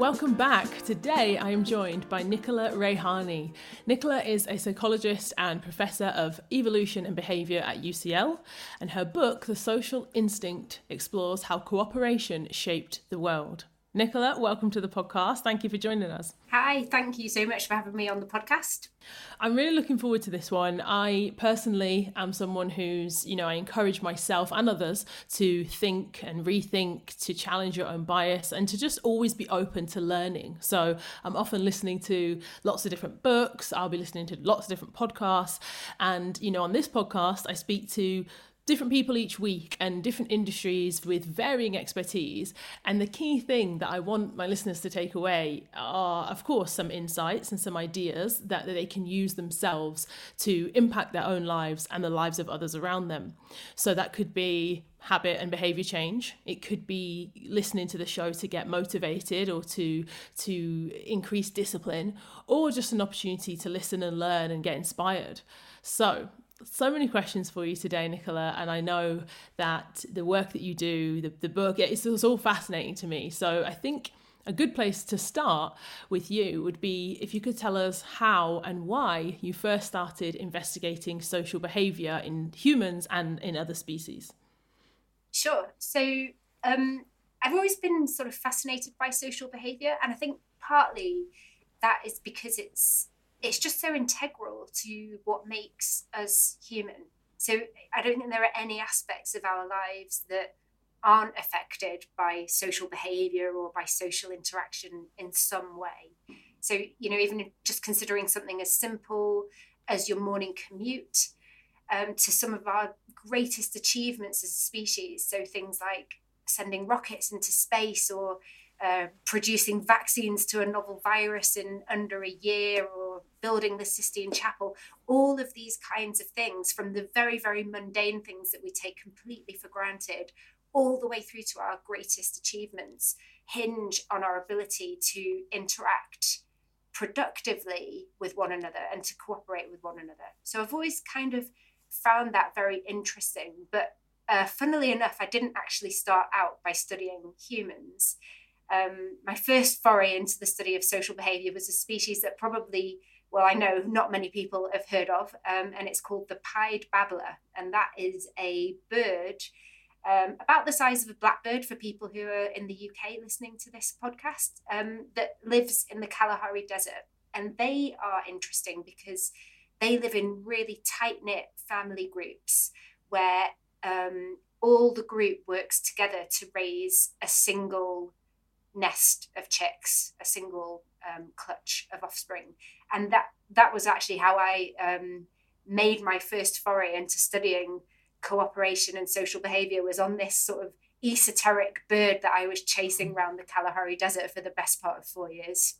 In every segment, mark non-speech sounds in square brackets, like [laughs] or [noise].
welcome back. Today I am joined by Nichola Raihani. Nichola is a psychologist and professor of evolution and behaviour at UCL, and her book, The Social Instinct, explores how cooperation shaped the world. Nichola, welcome to the podcast. Thank you for joining us. Hi, thank you so much for having me on the podcast. I'm really looking forward to this one. I personally am someone who's, you know, I encourage myself and others to think and rethink, to challenge your own bias, and to just always be open to learning. So I'm often listening to lots of different books, I'll be listening to lots of different podcasts. And, you know, on this podcast, I speak to different people each week and different industries with varying expertise. And the key thing that I want my listeners to take away are, of course, some insights and some ideas that, they can use themselves to impact their own lives and the lives of others around them. So that could be habit and behavior change it could be listening to the show to get motivated or to to increase discipline or just an opportunity to listen and learn and get inspired so so many questions for you today, Nichola, and I know that the work that you do, the, the book, it's, it's all fascinating to me. So I think a good place to start with you would be if you could tell us how and why you first started investigating social behaviour in humans and in other species. Sure. So um, I've always been sort of fascinated by social behaviour, and I think partly that is because it's it's just so integral to what makes us human. So I don't think there are any aspects of our lives that aren't affected by social behavior or by social interaction in some way. So, you know, even just considering something as simple as your morning commute um, to some of our greatest achievements as a species. So, things like sending rockets into space or uh, producing vaccines to a novel virus in under a year or building the Sistine Chapel, all of these kinds of things, from the very, very mundane things that we take completely for granted, all the way through to our greatest achievements, hinge on our ability to interact productively with one another and to cooperate with one another. So I've always kind of found that very interesting. But uh, funnily enough, I didn't actually start out by studying humans um, my first foray into the study of social behavior was a species that probably, well, I know not many people have heard of, um, and it's called the pied babbler. And that is a bird um, about the size of a blackbird for people who are in the UK listening to this podcast um, that lives in the Kalahari Desert. And they are interesting because they live in really tight knit family groups where um, all the group works together to raise a single nest of chicks, a single um, clutch of offspring, and that that was actually how I um, made my first foray into studying cooperation and social behavior. Was on this sort of esoteric bird that I was chasing around the Kalahari Desert for the best part of four years.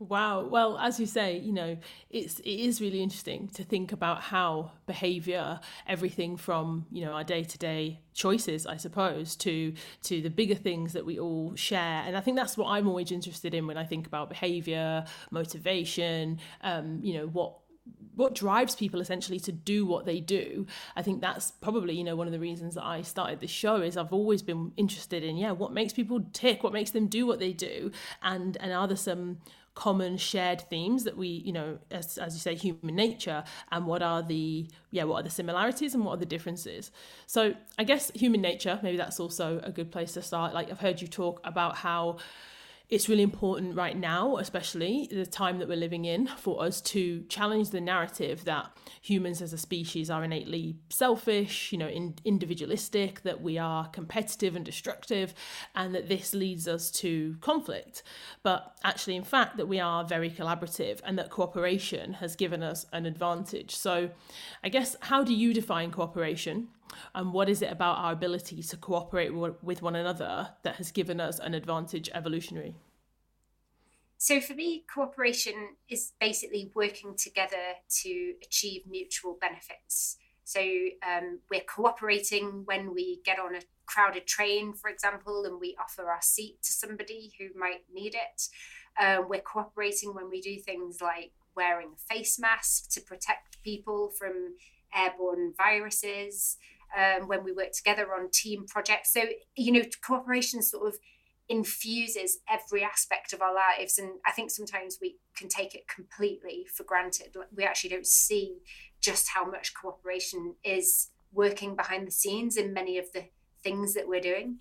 Wow. Well, as you say, you know, it's it is really interesting to think about how behavior, everything from, you know, our day-to-day choices, I suppose, to to the bigger things that we all share. And I think that's what I'm always interested in when I think about behavior, motivation, um, you know, what what drives people essentially to do what they do i think that's probably you know one of the reasons that i started this show is i've always been interested in yeah what makes people tick what makes them do what they do and and are there some common shared themes that we you know as, as you say human nature and what are the yeah what are the similarities and what are the differences? So i guess human nature maybe that's also a good place to start. Like i've heard you talk about how it's really important right now, especially the time that we're living in, for us to challenge the narrative that humans as a species are innately selfish, you know, in, individualistic, that we are competitive and destructive, and that this leads us to conflict. But actually, in fact, that we are very collaborative and that cooperation has given us an advantage. So, I guess, how do you define cooperation? And what is it about our ability to cooperate with one another that has given us an advantage evolutionary? So, for me, cooperation is basically working together to achieve mutual benefits. So, um, we're cooperating when we get on a crowded train, for example, and we offer our seat to somebody who might need it. Uh, we're cooperating when we do things like wearing a face mask to protect people from airborne viruses um, when we work together on team projects. So, you know, cooperation sort of infuses every aspect of our lives. And I think sometimes we can take it completely for granted. We actually don't see just how much cooperation is working behind the scenes in many of the things that we're doing.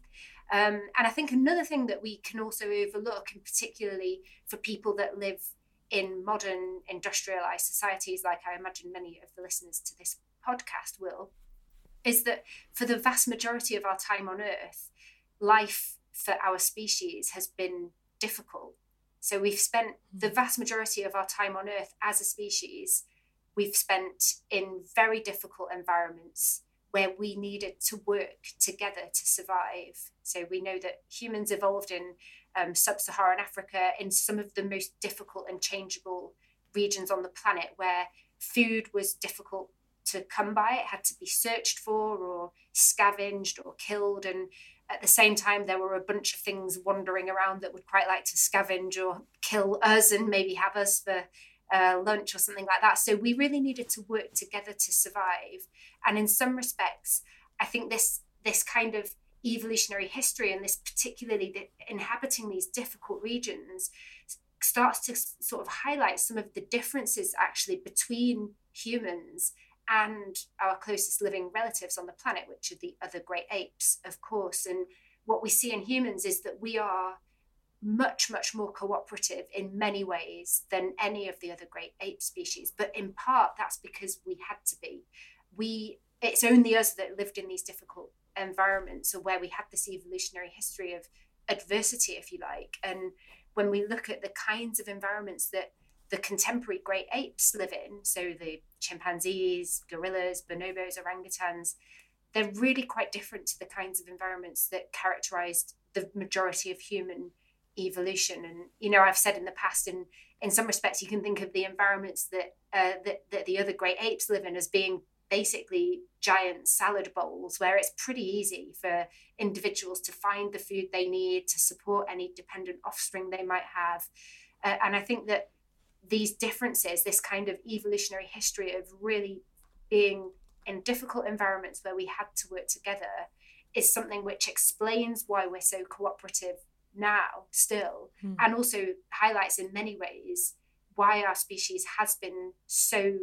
Um, and I think another thing that we can also overlook, and particularly for people that live in modern industrialized societies, like I imagine many of the listeners to this podcast will, is that for the vast majority of our time on Earth, life for our species has been difficult. So we've spent hmm. the vast majority of our time on Earth as a species, we've spent in very difficult environments where we needed to work together to survive. So we know that humans evolved in um, sub Saharan Africa in some of the most difficult and changeable regions on the planet where food was difficult to come by. It had to be searched for or scavenged or killed. And at the same time, there were a bunch of things wandering around that would quite like to scavenge or kill us and maybe have us for uh, lunch or something like that. So we really needed to work together to survive. And in some respects, I think this this kind of evolutionary history and this particularly the, inhabiting these difficult regions starts to sort of highlight some of the differences actually between humans and our closest living relatives on the planet, which are the other great apes, of course. And what we see in humans is that we are much, much more cooperative in many ways than any of the other great ape species. But in part, that's because we had to be. We it's only us that lived in these difficult environments or where we had this evolutionary history of adversity, if you like. And when we look at the kinds of environments that the contemporary great apes live in, so the chimpanzees, gorillas, bonobos, orangutans, they're really quite different to the kinds of environments that characterized the majority of human evolution. And you know, I've said in the past, in in some respects, you can think of the environments that uh, that, that the other great apes live in as being basically giant salad bowls where it's pretty easy for individuals to find the food they need to support any dependent offspring they might have. Uh, and I think that these differences, this kind of evolutionary history of really being in difficult environments where we had to work together, is something which explains why we're so cooperative now, still, mm. and also highlights in many ways why our species has been so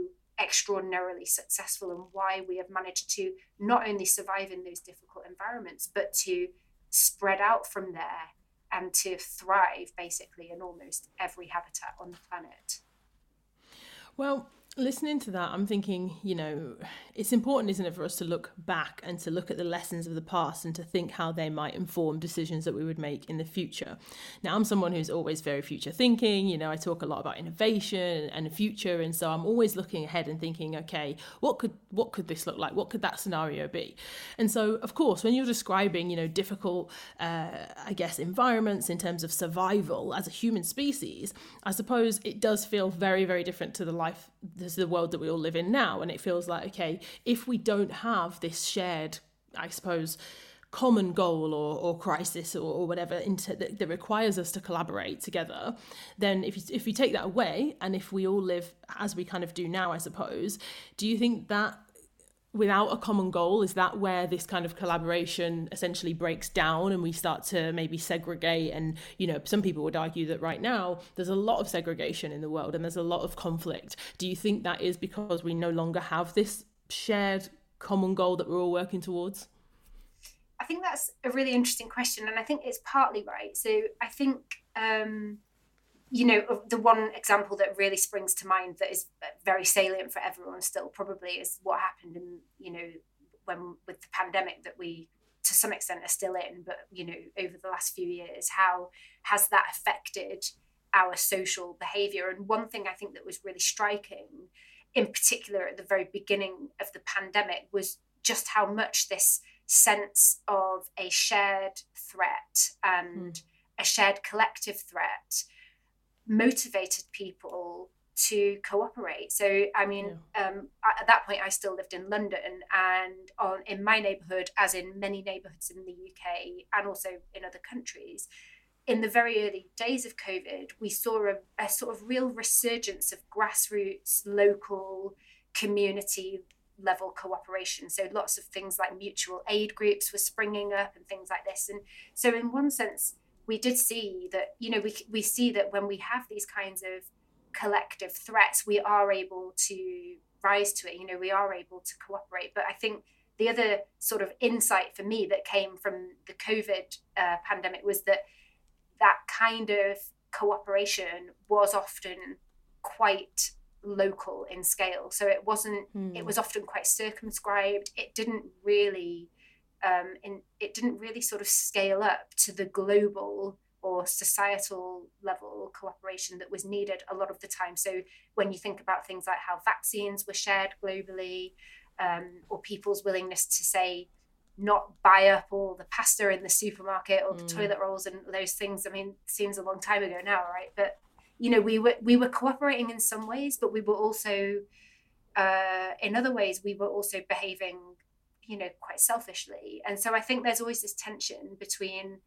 extraordinarily successful and why we have managed to not only survive in those difficult environments, but to spread out from there and to thrive basically in almost every habitat on the planet. Well, listening to that, I'm thinking, you know, it's important, isn't it, for us to look back and to look at the lessons of the past and to think how they might inform decisions that we would make in the future. Now, I'm someone who's always very future thinking. You know, I talk a lot about innovation and the future, and so I'm always looking ahead and thinking, okay, what could what could this look like? What could that scenario be? And so, of course, when you're describing, you know, difficult, uh, I guess, environments in terms of survival as a human species, I suppose it does feel very, very different to the life this is the world that we all live in now and it feels like okay if we don't have this shared i suppose common goal or, or crisis or, or whatever into, that, that, requires us to collaborate together then if you, if you take that away and if we all live as we kind of do now i suppose do you think that without a common goal? Is that where this kind of collaboration essentially breaks down and we start to maybe segregate? And you know some people would argue that right now there's a lot of segregation in the world and there's a lot of conflict. Do you think that is because we no longer have this shared common goal that we're all working towards? I think that's a really interesting question and i think it's partly right. So i think um you know, the one example that really springs to mind that is very salient for everyone still probably is what happened in, you know, when with the pandemic that we to some extent are still in, but you know, over the last few years, how has that affected our social behavior? And one thing I think that was really striking, in particular at the very beginning of the pandemic, was just how much this sense of a shared threat and mm. a shared collective threat motivated people to cooperate. So, I mean, yeah. um, at that point, I still lived in London, and on in my neighbourhood, as in many neighbourhoods in the UK and also in other countries, in the very early days of COVID, we saw a, a sort of real resurgence of grassroots, local, community level cooperation. So, lots of things like mutual aid groups were springing up and things like this. And so, in one sense, we did see that you know we we see that when we have these kinds of collective threats, we are able to rise to it. You know, we are able to cooperate. But I think the other sort of insight for me that came from the COVID uh, pandemic was that that kind of cooperation was often quite local in scale. So it wasn't. Mm. It hmm. was often quite circumscribed. It didn't really. Um, in, it didn't really sort of scale up to the global or societal level cooperation that was needed a lot of the time. So when you think about things like how vaccines were shared globally, um, or people's willingness to say not buy up all the pasta in the supermarket or the mm. toilet rolls and those things. I mean, seems a long time ago now, right? But you know, we were we were cooperating in some ways, but we were also uh, in other ways we were also behaving, you know, quite selfishly. And so I think there's always this tension between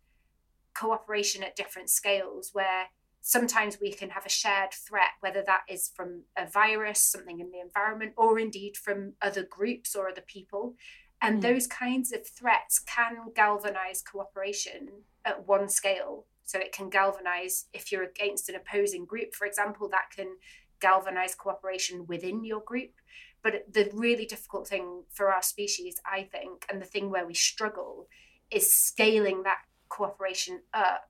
cooperation at different scales where sometimes we can have a shared threat, whether that is from a virus, something in the environment, or indeed from other groups or other people. And mm. those kinds of threats can galvanize cooperation at one scale. So it can galvanize, if you're against an opposing group, for example, that can galvanize cooperation within your group. But the really difficult thing for our species, I think, and the thing where we struggle is scaling that cooperation up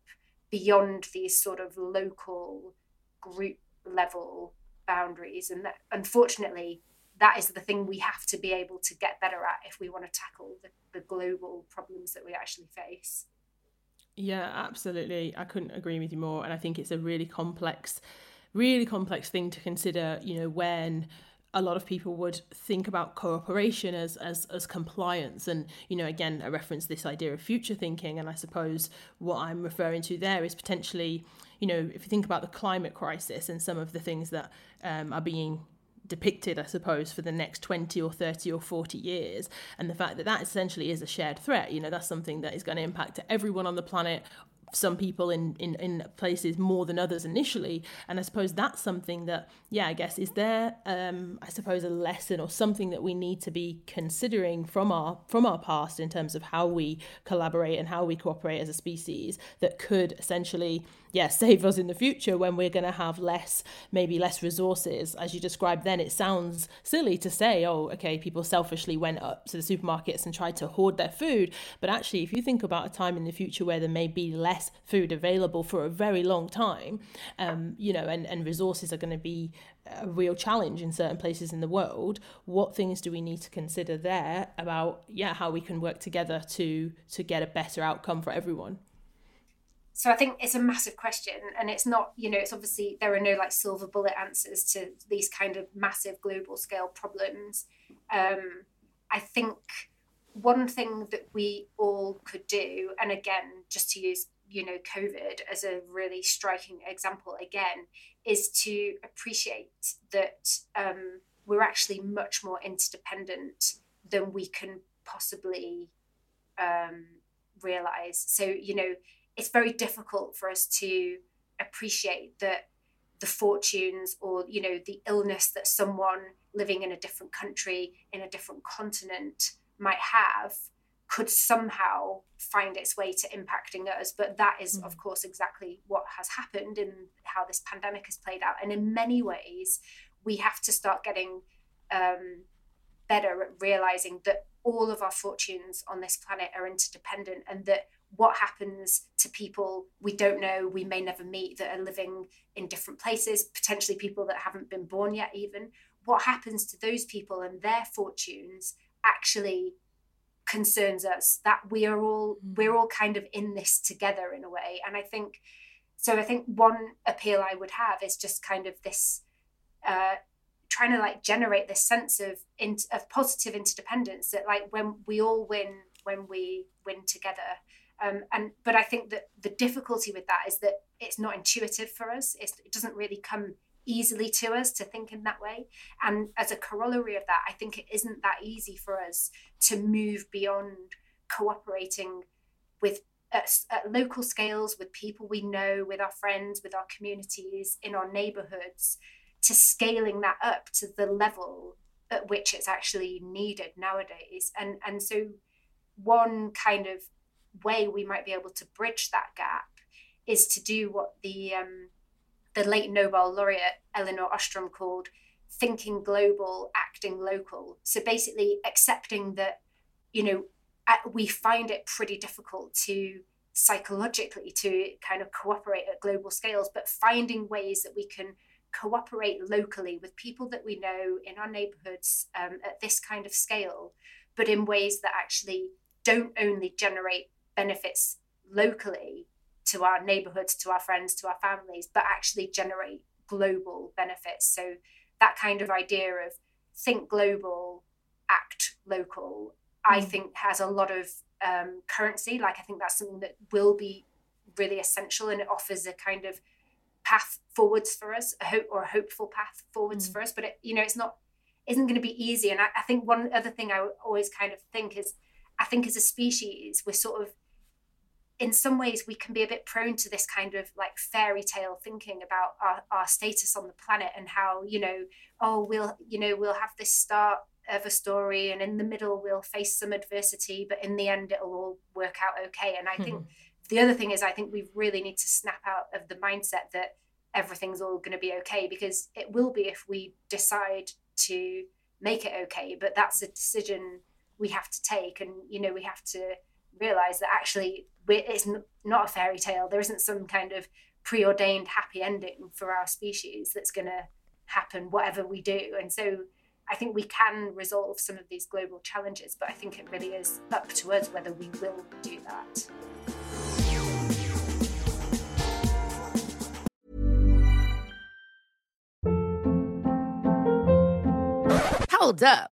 beyond these sort of local group level boundaries. And that, unfortunately, that is the thing we have to be able to get better at if we want to tackle the, the global problems that we actually face. Yeah, absolutely. I couldn't agree with you more. And I think it's a really complex, really complex thing to consider, you know, when a lot of people would think about cooperation as, as as compliance and you know again I reference this idea of future thinking and I suppose what I'm referring to there is potentially you know if you think about the climate crisis and some of the things that um, are being depicted, I suppose, for the next 20 or 30 or 40 years. And the fact that that essentially is a shared threat, you know, that's something that is going to impact everyone on the planet some people in, in, in places more than others initially. And I suppose that's something that, yeah, I guess, is there, um, I suppose, a lesson or something that we need to be considering from our from our past in terms of how we collaborate and how we cooperate as a species that could essentially yeah, [laughs] save us in the future when we're going to have less, maybe less resources. As you described then, it sounds silly to say, oh, okay, people selfishly went up to the supermarkets and tried to hoard their food. But actually, if you think about a time in the future where there may be less food available for a very long time, um, you know, and, and resources are going to be a real challenge in certain places in the world what things do we need to consider there about yeah how we can work together to to get a better outcome for everyone so I think it's a massive question, and it's not, you know, it's obviously there are no like silver bullet answers to these kind of massive global scale problems. Um, I think one thing that we all could do, and again, just to use you know COVID as a really striking example again, is to appreciate that um, we're actually much more interdependent than we can possibly um, realize. So you know it's very difficult for us to appreciate that the fortunes or you know the illness that someone living in a different country in a different continent might have could somehow find its way to impacting us but that is mm. of course exactly what has happened in how this pandemic has played out and in many ways we have to start getting um, better at realizing that all of our fortunes on this planet are interdependent and that what happens to people we don't know, we may never meet, that are living in different places, potentially people that haven't been born yet, even. What happens to those people and their fortunes actually concerns us that we are all mm. we're all kind of in this together in a way and i think so i think one appeal i would have is just kind of this uh trying to like generate this sense of in, of positive interdependence that like when we all win when we win together um, and but I think that the difficulty with that is that it's not intuitive for us. It's, it doesn't really come easily to us to think in that way. And as a corollary of that, I think it isn't that easy for us to move beyond cooperating with at, at, local scales with people we know, with our friends, with our communities, in our neighborhoods, to scaling that up to the level at which it's actually needed nowadays. And and so one kind of way we might be able to bridge that gap is to do what the um, the late Nobel laureate Elinor Ostrom called thinking global, acting local. So basically, accepting that you know we find it pretty difficult to psychologically to kind of cooperate at global scales, but finding ways that we can cooperate locally with people that we know in our neighborhoods um, at this kind of scale, but in ways that actually don't only generate benefits locally to our neighborhoods, to our friends, to our families, but actually generate global benefits. So that kind of idea of think global, act local, mm. I think has a lot of um, currency. Like I think that's something that will be really essential, and it offers a kind of path forwards for us, a hope or a hopeful path forwards mm. for us. But it, you know, it's not isn't going to be easy. And I, I think one other thing I always kind of think is, I think as a species, we're sort of in some ways we can be a bit prone to this kind of like fairy tale thinking about our, our status on the planet and how you know oh we'll you know we'll have this start of a story and in the middle we'll face some adversity but in the end it'll all work out okay and i mm-hmm. think the other thing is i think we really need to snap out of the mindset that everything's all going to be okay because it will be if we decide to make it okay but that's a decision we have to take and you know we have to realize that actually it's not a fairy tale there isn't some kind of preordained happy ending for our species that's going to happen whatever we do and so I think we can resolve some of these global challenges, but I think it really is up to us whether we will do that. Hold up.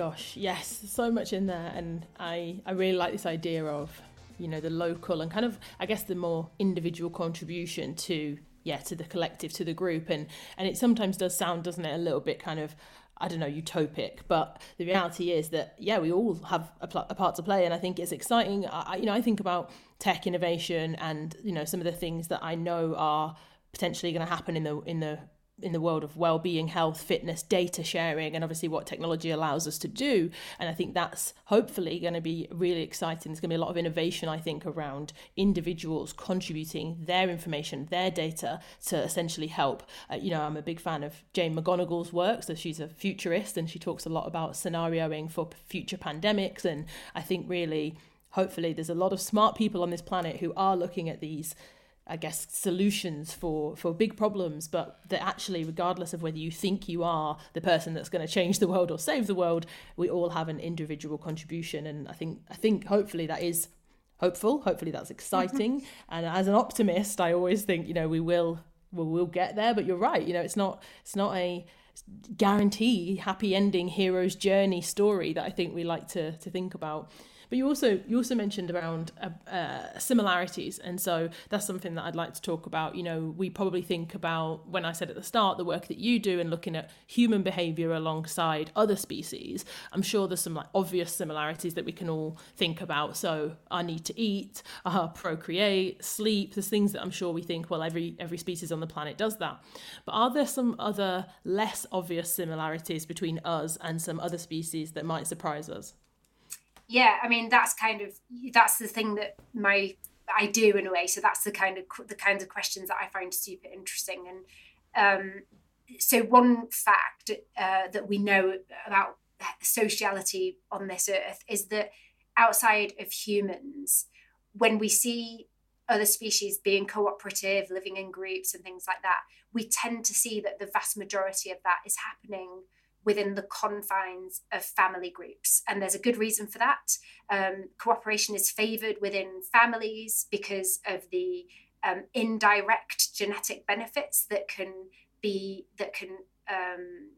Gosh, yes, so much in there, and I I really like this idea of you know the local and kind of I guess the more individual contribution to yeah to the collective to the group and and it sometimes does sound doesn't it a little bit kind of I don't know, utopic. But the reality is that yeah, we all have a, pl- a part to play, and I think it's exciting. I, you know, I think about tech innovation and you know some of the things that I know are potentially going to happen in the in the in the world of well-being health fitness data sharing and obviously what technology allows us to do. And i think that's hopefully going to be really exciting. There's going to be a lot of innovation i think around individuals contributing their information their data to essentially help. Uh, you know i'm a big fan of jane mcgonigal's work so she's a futurist and she talks a lot about scenarioing for future pandemics. And i think really hopefully there's a lot of smart people on this planet who are looking at these I guess, solutions for, for big problems, but that actually, regardless of whether you think you are the person that's going to change the world or save the world, we all have an individual contribution. And I think, I think hopefully that is hopeful. Hopefully that's exciting. Mm-hmm. and as an optimist, I always think, you know, we will, we will get there. But you're right. You know, it's not, it's not a guarantee happy ending hero's journey story that I think we like to to think about. But you also you also mentioned around uh, uh, similarities, and so that's something that I'd like to talk about. You know, we probably think about when I said at the start the work that you do and looking at human behaviour alongside other species. I'm sure there's some like obvious similarities that we can all think about. So our need to eat, our procreate, sleep. There's things that I'm sure we think well every every species on the planet does that. But are there some other less obvious similarities between us and some other species that might surprise us? Yeah i mean that's kind of that's the thing that my i do in a way. So that's the kind of the kinds of questions that i find super interesting. And um, so one fact uh, that we know about sociality on this earth is that outside of humans when we see other species being cooperative living in groups and things like that we tend to see that the vast majority of that is happening within the confines of family groups. And there's a good reason for that. Um, cooperation is favoured within families because of the um, indirect genetic benefits that can be that can um,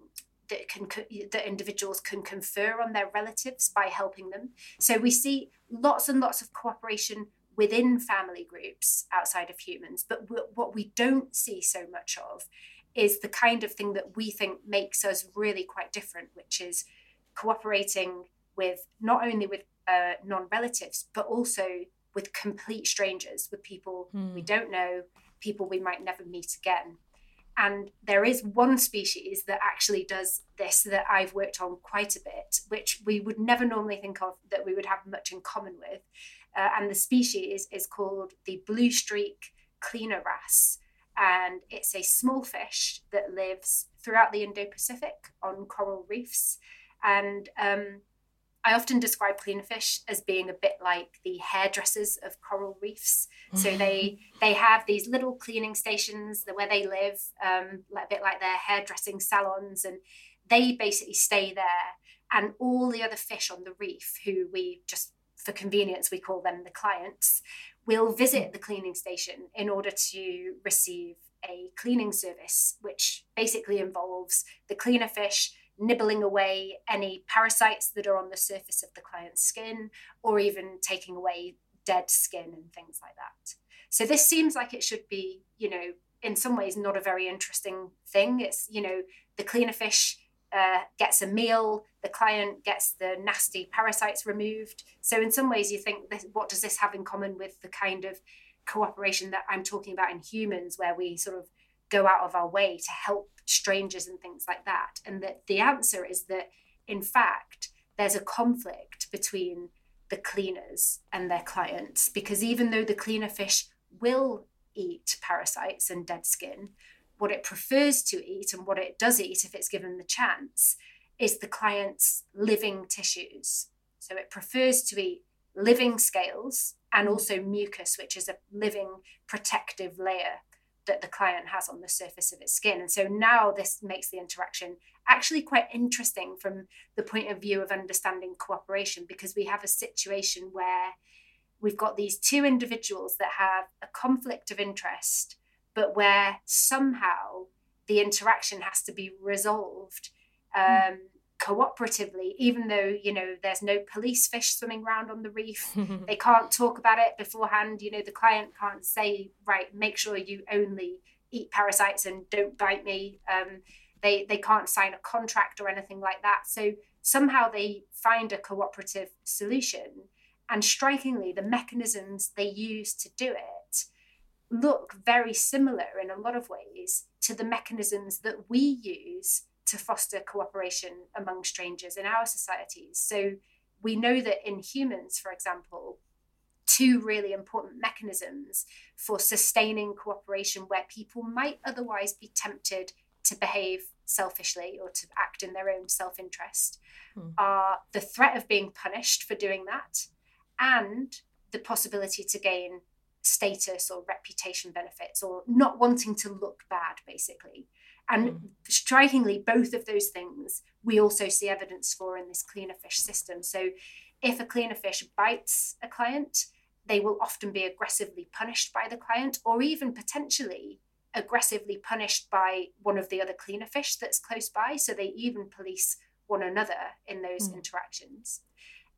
that can that individuals can confer on their relatives by helping them. So we see lots and lots of cooperation within family groups outside of humans, but what we don't see so much of is the kind of thing that we think makes us really quite different, which is cooperating with not only with uh, non-relatives but also with complete strangers, with people mm. we hmm. don't know, people we might never meet again. And there is one species that actually does this that I've worked on quite a bit, which we would never normally think of that we would have much in common with. Uh, and the species is called the blue streak cleaner wrasse. And it's a small fish that lives throughout the Indo Pacific on coral reefs. And um, I often describe cleaner fish as being a bit like the hairdressers of coral reefs. So they they have these little cleaning stations where they live, um, a bit like their hairdressing salons, and they basically stay there. And all the other fish on the reef, who we just for convenience we call them the clients, will visit the cleaning station in order to receive a cleaning service, which basically involves the cleaner fish nibbling away any parasites that are on the surface of the client's skin, or even taking away dead skin and things like that. So this seems like it should be, you know, in some ways not a very interesting thing. It's, you know, the cleaner fish uh, gets a meal, the client gets the nasty parasites removed. So in some ways, you think, this, what does this have in common with the kind of cooperation that I'm talking about in humans, where we sort of go out of our way to help strangers and things like that. And that the answer is that, in fact, there's a conflict between the cleaners and their clients because even though the cleaner fish will eat parasites and dead skin, what it prefers to eat and what it does eat if it's given the chance is the client's living tissues. So it prefers to eat living scales and also mucus, which is a living protective layer that the client has on the surface of its skin. And so now this makes the interaction actually quite interesting from the point of view of understanding cooperation because we have a situation where we've got these two individuals that have a conflict of interest, but where somehow the interaction has to be resolved. Um, cooperatively, even though, you know, there's no police fish swimming around on the reef. [laughs] they can't talk about it beforehand. You know, the client can't say, right, make sure you only eat parasites and don't bite me. Um, they, they can't sign a contract or anything like that. So somehow they find a cooperative solution. And strikingly, the mechanisms they use to do it look very similar in a lot of ways to the mechanisms that we use to foster cooperation among strangers in our societies. So we know that in humans, for example, two really important mechanisms for sustaining cooperation where people might otherwise be tempted to behave selfishly or to act in their own self interest hmm. are the threat of being punished for doing that and the possibility to gain status or reputation benefits or not wanting to look bad, basically. And mm. strikingly, both of those things we also see evidence for in this cleaner fish system. So, if a cleaner fish bites a client, they will often be aggressively punished by the client, or even potentially aggressively punished by one of the other cleaner fish that's close by. So, they even police one another in those mm. interactions.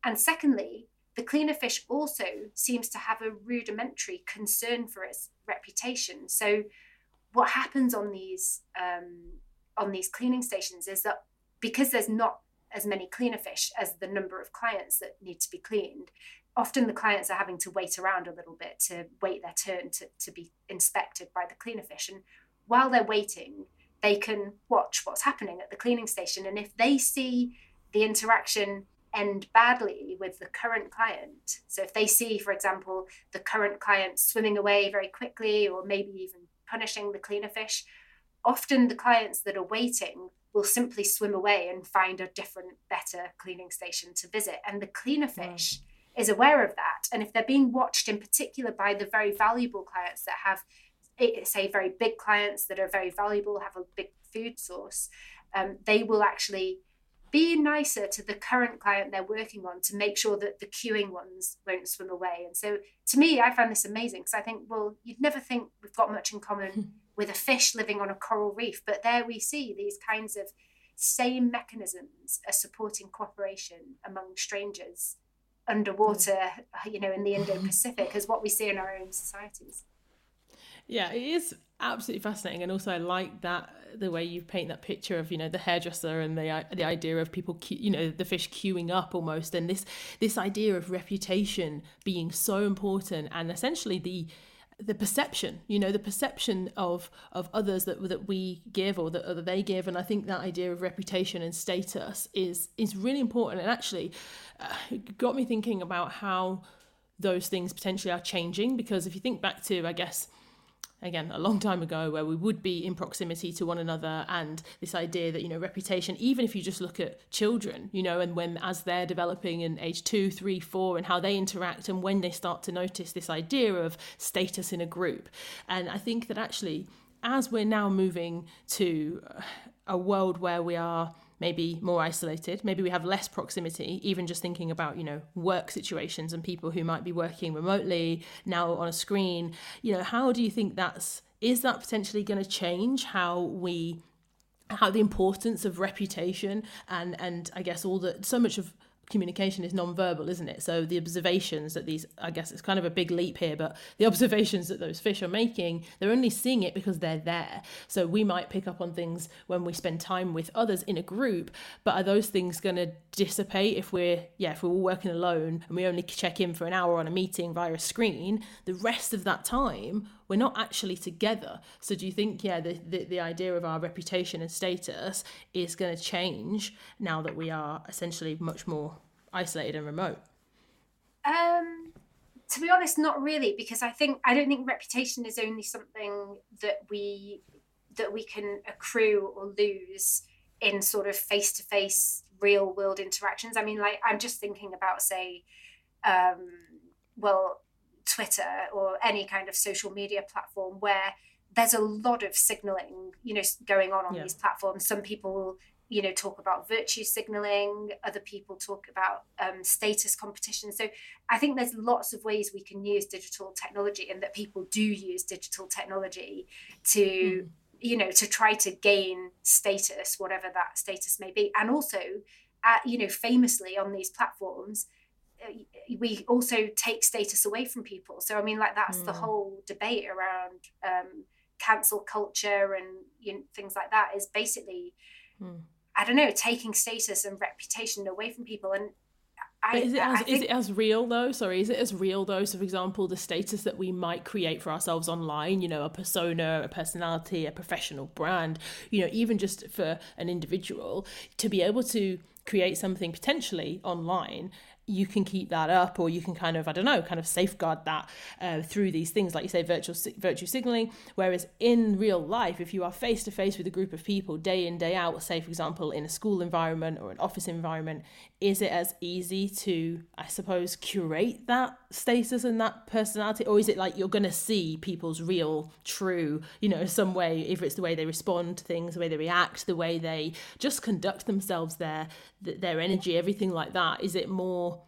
And secondly, the cleaner fish also seems to have a rudimentary concern for its reputation. So, what happens on these um, on these cleaning stations is that because there's not as many cleaner fish as the number of clients that need to be cleaned, often the clients are having to wait around a little bit to wait their turn to, to be inspected by the cleaner fish. And while they're waiting, they can watch what's happening at the cleaning station. And if they see the interaction end badly with the current client, so if they see, for example, the current client swimming away very quickly, or maybe even punishing the cleaner fish, often the clients that are waiting will simply swim away and find a different, better cleaning station to visit. And the cleaner fish mm. is aware of that. And if they're being watched in particular by the very valuable clients that have, eh, say, very big clients that are very valuable, have a big food source, um, they will actually be nicer to the current client they're working on to make sure that the queuing ones won't swim away. And so to me, I found this amazing because I think, well, you'd never think we've got much in common hmm. with a fish living on a coral reef, but there we see these kinds of same mechanisms are supporting cooperation among strangers underwater, hmm. you know, in the Indo Pacific [laughs] as what we see in our own societies. Yeah, it is absolutely fascinating, and also I like that the way you paint that picture of you know the hairdresser and the the idea of people you know the fish queuing up almost, and this this idea of reputation being so important, and essentially the the perception you know the perception of of others that that we give or that, or that they give and i think that idea of reputation and status is is really important and actually uh, got me thinking about how those things potentially are changing because if you think back to i guess again a long time ago where we would be in proximity to one another and this idea that you know reputation even if you just look at children you know and when as they're developing in age two three four and how they interact and when they start to notice this idea of status in a group. And i think that actually as we're now moving to a world where we are maybe more isolated. Maybe we have less proximity even just thinking about you know work situations and people who might be working remotely now on a screen. You know how do you think that's is that potentially going to change how we how the importance of reputation and and I guess all the so much of communication is non-verbal isn't it? So the observations that these i guess it's kind of a big leap here but the [laughs] observations that those fish are making they're only seeing it because they're there. So we might pick up on things when we spend time with others in a group but are those things going to dissipate if we're yeah if we're all working alone and we only check in for an hour on a meeting via a screen? The rest of that time we're not actually together. So do you think yeah the, the, the idea of our reputation and status is going to change now that we are essentially much more isolated and remote? Um to be honest not really because i think i don't think reputation is only something that we that we can accrue or lose in sort of face-to-face real world interactions. I mean like i'm just thinking about say um well Twitter or any kind of social media platform where there's a lot of signaling, you know, going on on yeah. these platforms. Some people, you know, talk about virtue signaling. Other people talk about um, status competition. So I think there's lots of ways we can use digital technology, and that people do use digital technology to. Mm. You know, to try to gain status, whatever that status may be, and also, uh, you know, famously on these platforms, we also take status away from people. So I mean, like that's mm. the whole debate around um, cancel culture and you know, things like that is basically, mm. I don't know, taking status and reputation away from people. And I, is, it as, think... is it as real though? Sorry, is it as real though? So, for example, the status that we might create for ourselves online, you know, a persona, a personality, a professional brand, you know, even just for an individual to be able to create something potentially online you can keep that up or you can kind of i don't know kind of safeguard that uh, through these things like you say virtual virtue signaling. Whereas in real life if you are face to face with a group of people day in day out say for example in a school environment or an office environment is it as easy to i suppose curate that status and that personality? Or is it like you're going to see people's real true you know some way if it's the way they respond to things the way they react the way they just conduct themselves their their energy everything like that is it more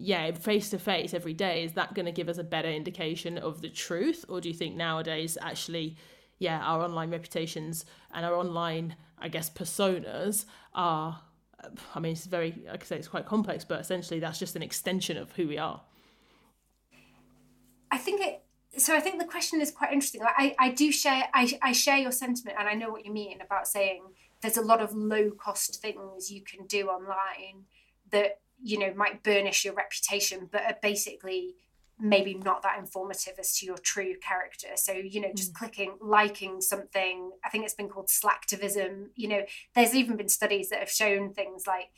yeah, face to face every day, is that going to give us a better indication of the truth? Or do you think nowadays, actually, yeah, our online reputations and our online, I guess, personas are, uh, I mean, it's very, like I say, it's quite complex, but essentially that's just an extension of who we are. I think it, so I think the question is quite interesting. I, I do share, I, I share your sentiment and I know what you mean about saying there's a lot of low cost things you can do online that you know might burnish your reputation but are basically maybe not that informative as to your true character so you know just mm. clicking liking something i think it's been called slacktivism you know there's even been studies that have shown things like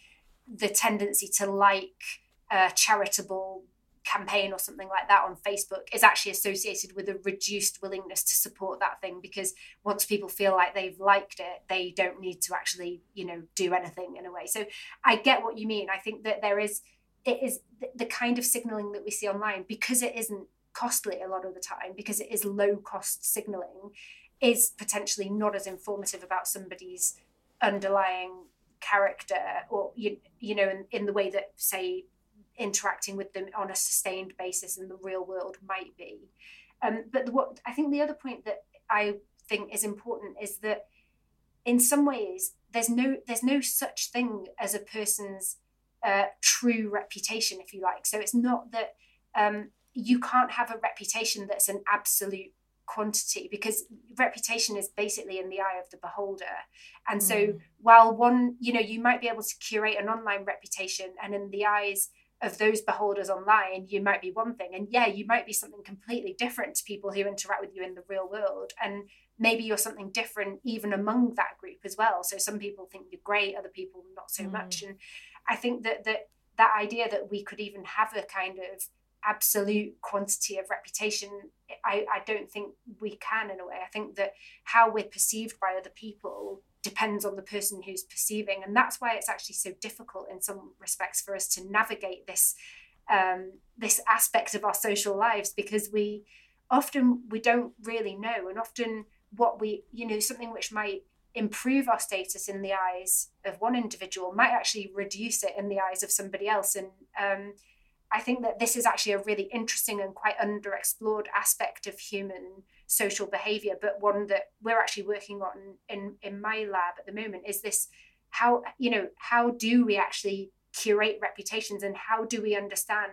the tendency to like uh, charitable campaign or something like that on Facebook is actually associated with a reduced willingness to support that thing because once people feel like they've liked it, they don't need to actually, you know, do anything in a way. So I get what you mean. I think that there is, it is the kind of signaling that we see online because it isn't costly a lot of the time, because it is low cost signaling, is potentially not as informative about somebody's underlying character or you, you know in, in the way that say interacting with them on a sustained basis in the real world might be. Um, but what I think the other point that I think is important is that in some ways there's no there's no such thing as a person's uh, true reputation, if you like. So it's not that um, you can't have a reputation that's an absolute quantity because reputation is basically in the eye of the beholder. And so mm. while one, you know, you might be able to curate an online reputation and in the eyes of those beholders online, you might be one thing. And yeah, you might be something completely different to people who interact with you in the real world. And maybe you're something different even among that group as well. So some people think you're great, other people not so mm. much. And I think that that that idea that we could even have a kind of absolute quantity of reputation I, I don't think we can in a way i think that how we're perceived by other people depends on the person who's perceiving and that's why it's actually so difficult in some respects for us to navigate this um, this aspect of our social lives because we often we don't really know and often what we you know something which might improve our status in the eyes of one individual might actually reduce it in the eyes of somebody else and um, I think that this is actually a really interesting and quite underexplored aspect of human social behavior, but one that we're actually working on in, in my lab at the moment is this how, you know, how do we actually curate reputations and how do we understand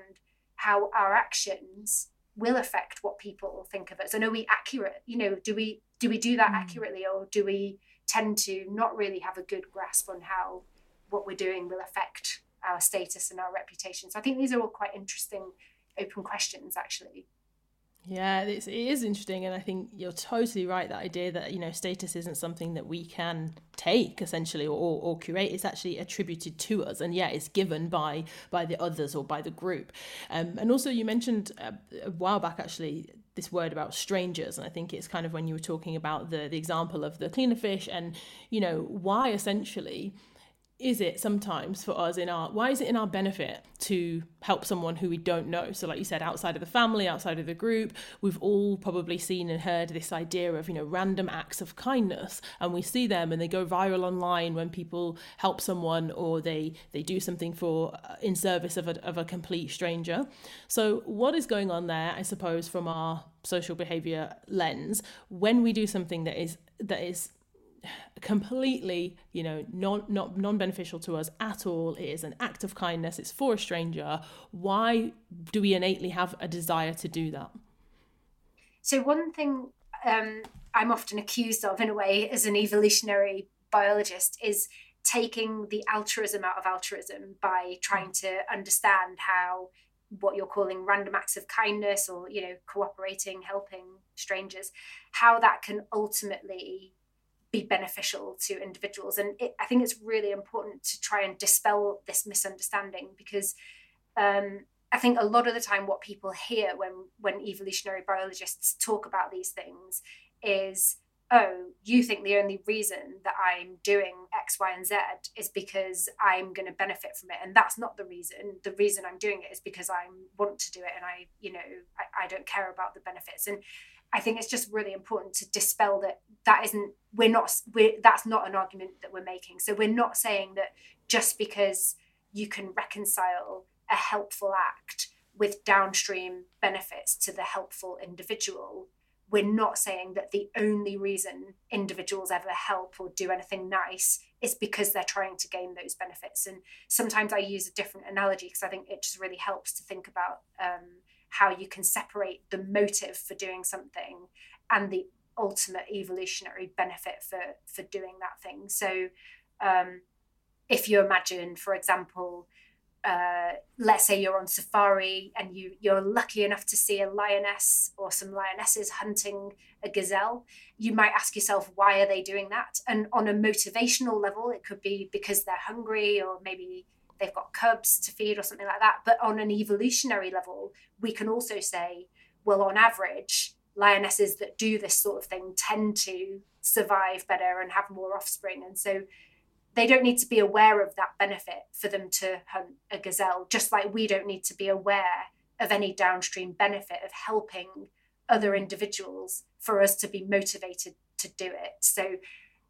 how our actions will affect what people think of us? And are we accurate? You know, do we do we do that mm. accurately or do we tend to not really have a good grasp on how what we're doing will affect our status and our reputation. So I think these are all quite interesting open questions actually. Yeah, it's, it is interesting, and I think you're totally right. That idea that you know status isn't something that we can take essentially or, or, curate; it's actually attributed to us, and yeah, it's given by by the others or by the group. Um, and also, you mentioned a, a while back actually this word about strangers, and I think it's kind of when you were talking about the the example of the cleaner fish, and you know why essentially is it sometimes for us in our why is it in our benefit to help someone who we don't know? So like you said outside of the family outside of the group we've all probably seen and heard this idea of you know random acts of kindness and we see them and they go viral online when people help someone or they they do something for uh, in service of a, of a complete stranger. So what is going on there i suppose from our social behavior lens when we do something that is that is completely you know non not non-beneficial to us at all. It is an act of kindness. It's for a stranger. Why do we innately have a desire to do that? So one thing um, i'm often accused of in a way as an evolutionary biologist is taking the altruism out of altruism by trying to understand how what you're calling random acts of kindness or you know cooperating helping strangers how that can ultimately be beneficial to individuals. And it, I think it's really important to try and dispel this misunderstanding because um, I think a lot of the time what people hear when when evolutionary biologists talk about these things is oh, you think the only reason that I'm doing X, Y, and Z is because I'm going to benefit from it. And that's not the reason. The reason I'm doing it is because I want to do it and I, you know, I, I don't care about the benefits. And I think it's just really important to dispel that that isn't we're not we're that's not an argument that we're making. So we're not saying that just because you can reconcile a helpful act with downstream benefits to the helpful individual, we're not saying that the only reason individuals ever help or do anything nice is because they're trying to gain those benefits. And sometimes I use a different analogy because I think it just really helps to think about um, how you can separate the motive for doing something and the ultimate evolutionary benefit for for doing that thing. So um, if you imagine for example uh, let's say you're on safari and you you're lucky enough to see a lioness or some lionesses hunting a gazelle you might ask yourself why are they doing that? And on a motivational level it could be because they're hungry or maybe they've got cubs to feed or something like that. But on an evolutionary level, we can also say, well, on average, lionesses that do this sort of thing tend to survive better and have more offspring. And so they don't need to be aware of that benefit for them to hunt a gazelle, just like we don't need to be aware of any downstream benefit of helping other individuals for us to be motivated to do it. So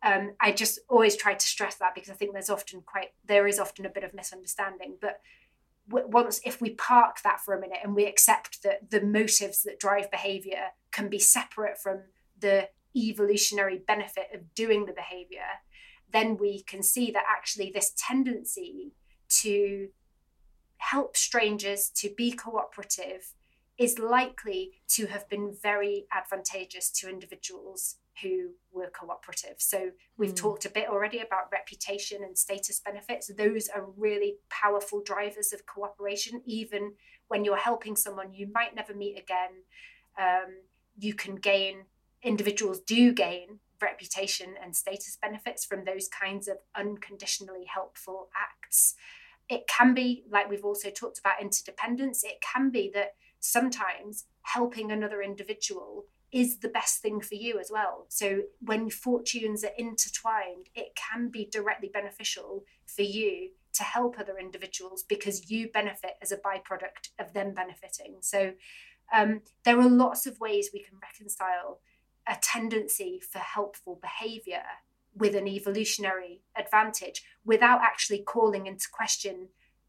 um, I just always try to stress that because I think there's often quite there is often a bit of misunderstanding. But w- once if we park that for a minute and we accept that the motives that drive behavior can be separate from the evolutionary benefit of doing the behavior, then we can see that actually this tendency to help strangers to be cooperative is likely to have been very advantageous to individuals who were cooperative. So we've mm. talked a bit already about reputation and status benefits. Those are really powerful drivers of cooperation. Even when you're helping someone you might never meet again, um, you can gain, individuals do gain reputation and status benefits from those kinds of unconditionally helpful acts. It can be, like we've also talked about interdependence, it can be that sometimes helping another individual is the best thing for you as well. So when fortunes are intertwined, it can be directly beneficial for you to help other individuals because you benefit as a byproduct of them benefiting. So um, there are lots of ways we can reconcile a tendency for helpful behavior with an evolutionary advantage without actually calling into question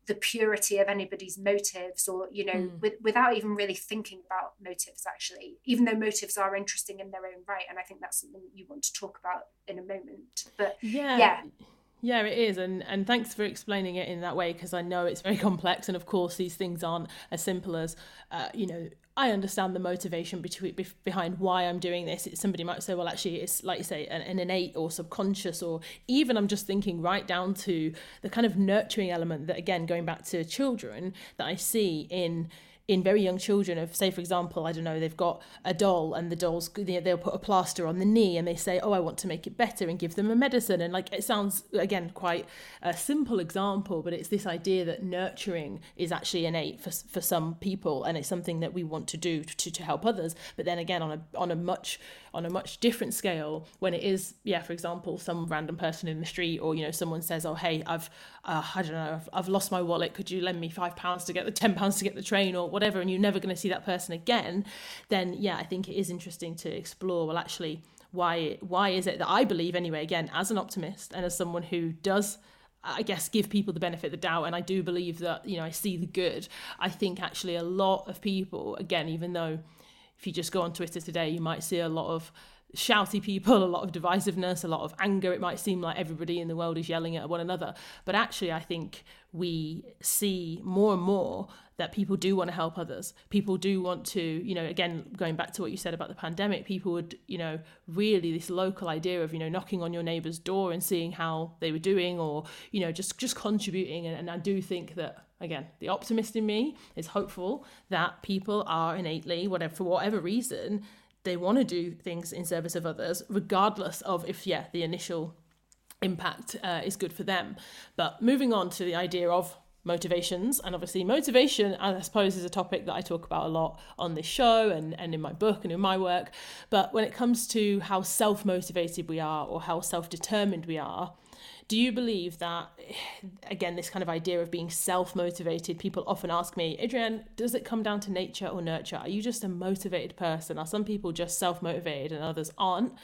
the purity of anybody's motives or you know mm. with, without even really thinking about motives actually even though motives are interesting in their own right and i think that's something you want to talk about in a moment but yeah yeah yeah, it is, and and thanks for explaining it in that way because I know it's very complex, and of course these things aren't as simple as, uh, you know, I understand the motivation between, behind why I'm doing this. Somebody might say, well, actually, it's like you say, an, an, innate or subconscious, or even I'm just thinking right down to the kind of nurturing element that, again, going back to children, that I see in in very young children of say for example i don't know they've got a doll and the doll's they'll put a plaster on the knee and they say oh i want to make it better and give them a medicine. And like it sounds again quite a simple example but it's this idea that nurturing is actually innate for, for some people and it's something that we want to do to, to help others. But then again on a on a much on a much different scale when it is yeah for example some random person in the street or you know someone says oh hey i've uh, i don't know I've, I've lost my wallet. Could you lend me five pounds to get the ten pounds to get the train or whatever? And you're never going to see that person again then yeah i think it is interesting to explore well actually why why is it that i believe anyway again as an optimist and as someone who does I guess give people the benefit of the doubt and I do believe that you know I see the good I think actually a lot of people again even though if you just go on Twitter today, you might see a lot of shouty people, [laughs] a lot of divisiveness, a lot of anger. It might seem like everybody in the world is yelling at one another. But actually, I think we see more and more that people do want to help others. People do want to, you know, again, going back to what you said about the pandemic, people would, you know, really this local idea of, you know, knocking on your neighbour's door and seeing how they were doing or, you know, just just contributing. And, and I do think that again, the optimist in me is hopeful that people are innately, whatever for whatever reason, they want to do things in service of others, regardless of if yeah the initial impact uh, is good for them. But moving on to the idea of motivations and obviously motivation i suppose is a topic that i talk about a lot on this show and, and in my book and in my work but when it comes to how self-motivated we are or how self-determined we are do you believe that, again, this kind of idea of being self motivated? People often ask me, Adrienne, does it come down to nature or nurture? Are you just a motivated person? Are some people just self motivated and others aren't?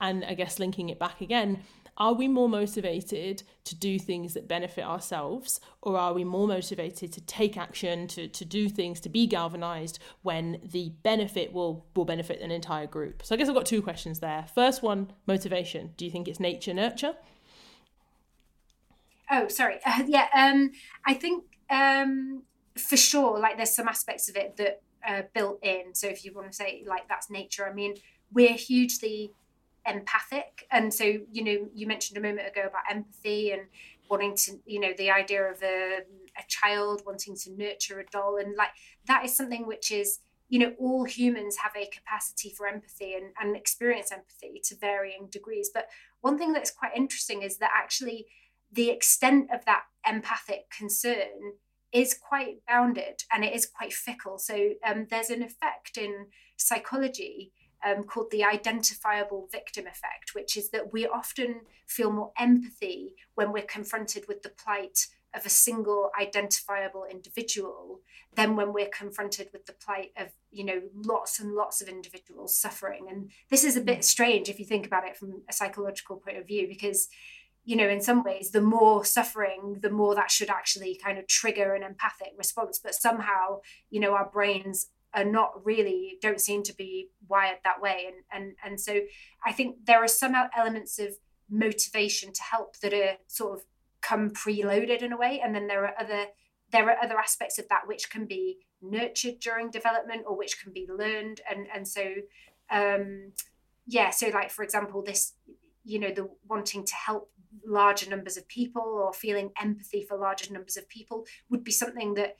And I guess linking it back again, are we more motivated to do things that benefit ourselves or are we more motivated to take action to, to do things to be galvanized when the benefit will will benefit an entire group so i guess i've got two questions there first one motivation do you think it's nature nurture Oh, sorry. Uh, [laughs] yeah, um, I think um, for sure, like there's some aspects of it that are built in. So if you want to say like that's nature, I mean, we're hugely empathic, and so you know, you mentioned a moment ago about empathy and wanting to, you know, the idea of a, a child wanting to nurture a doll, and like that is something which is you know all humans have a capacity for empathy and, and experience empathy to varying degrees. But one thing that's quite interesting is that actually the extent of that empathic concern is quite bounded and it is quite fickle. So um, there's an effect in psychology um, called the identifiable victim effect, which is that we often feel more empathy when we're confronted with the plight of a single identifiable individual than when we're confronted with the plight of you know lots and lots of individuals suffering and this is a bit strange if you think about it from a psychological point of view because you know, in some ways, the more suffering, the more that should actually kind of trigger an empathic response. But somehow, you know, our brains are not really don't seem to be wired that way. And and and so I think there are some elements of motivation to help that are sort of come preloaded in a way and then there are other there are other aspects of that which can be nurtured during development or which can be learned and and so um yeah so like for example this you know the wanting to help larger numbers of people or feeling empathy for larger numbers of people would be something that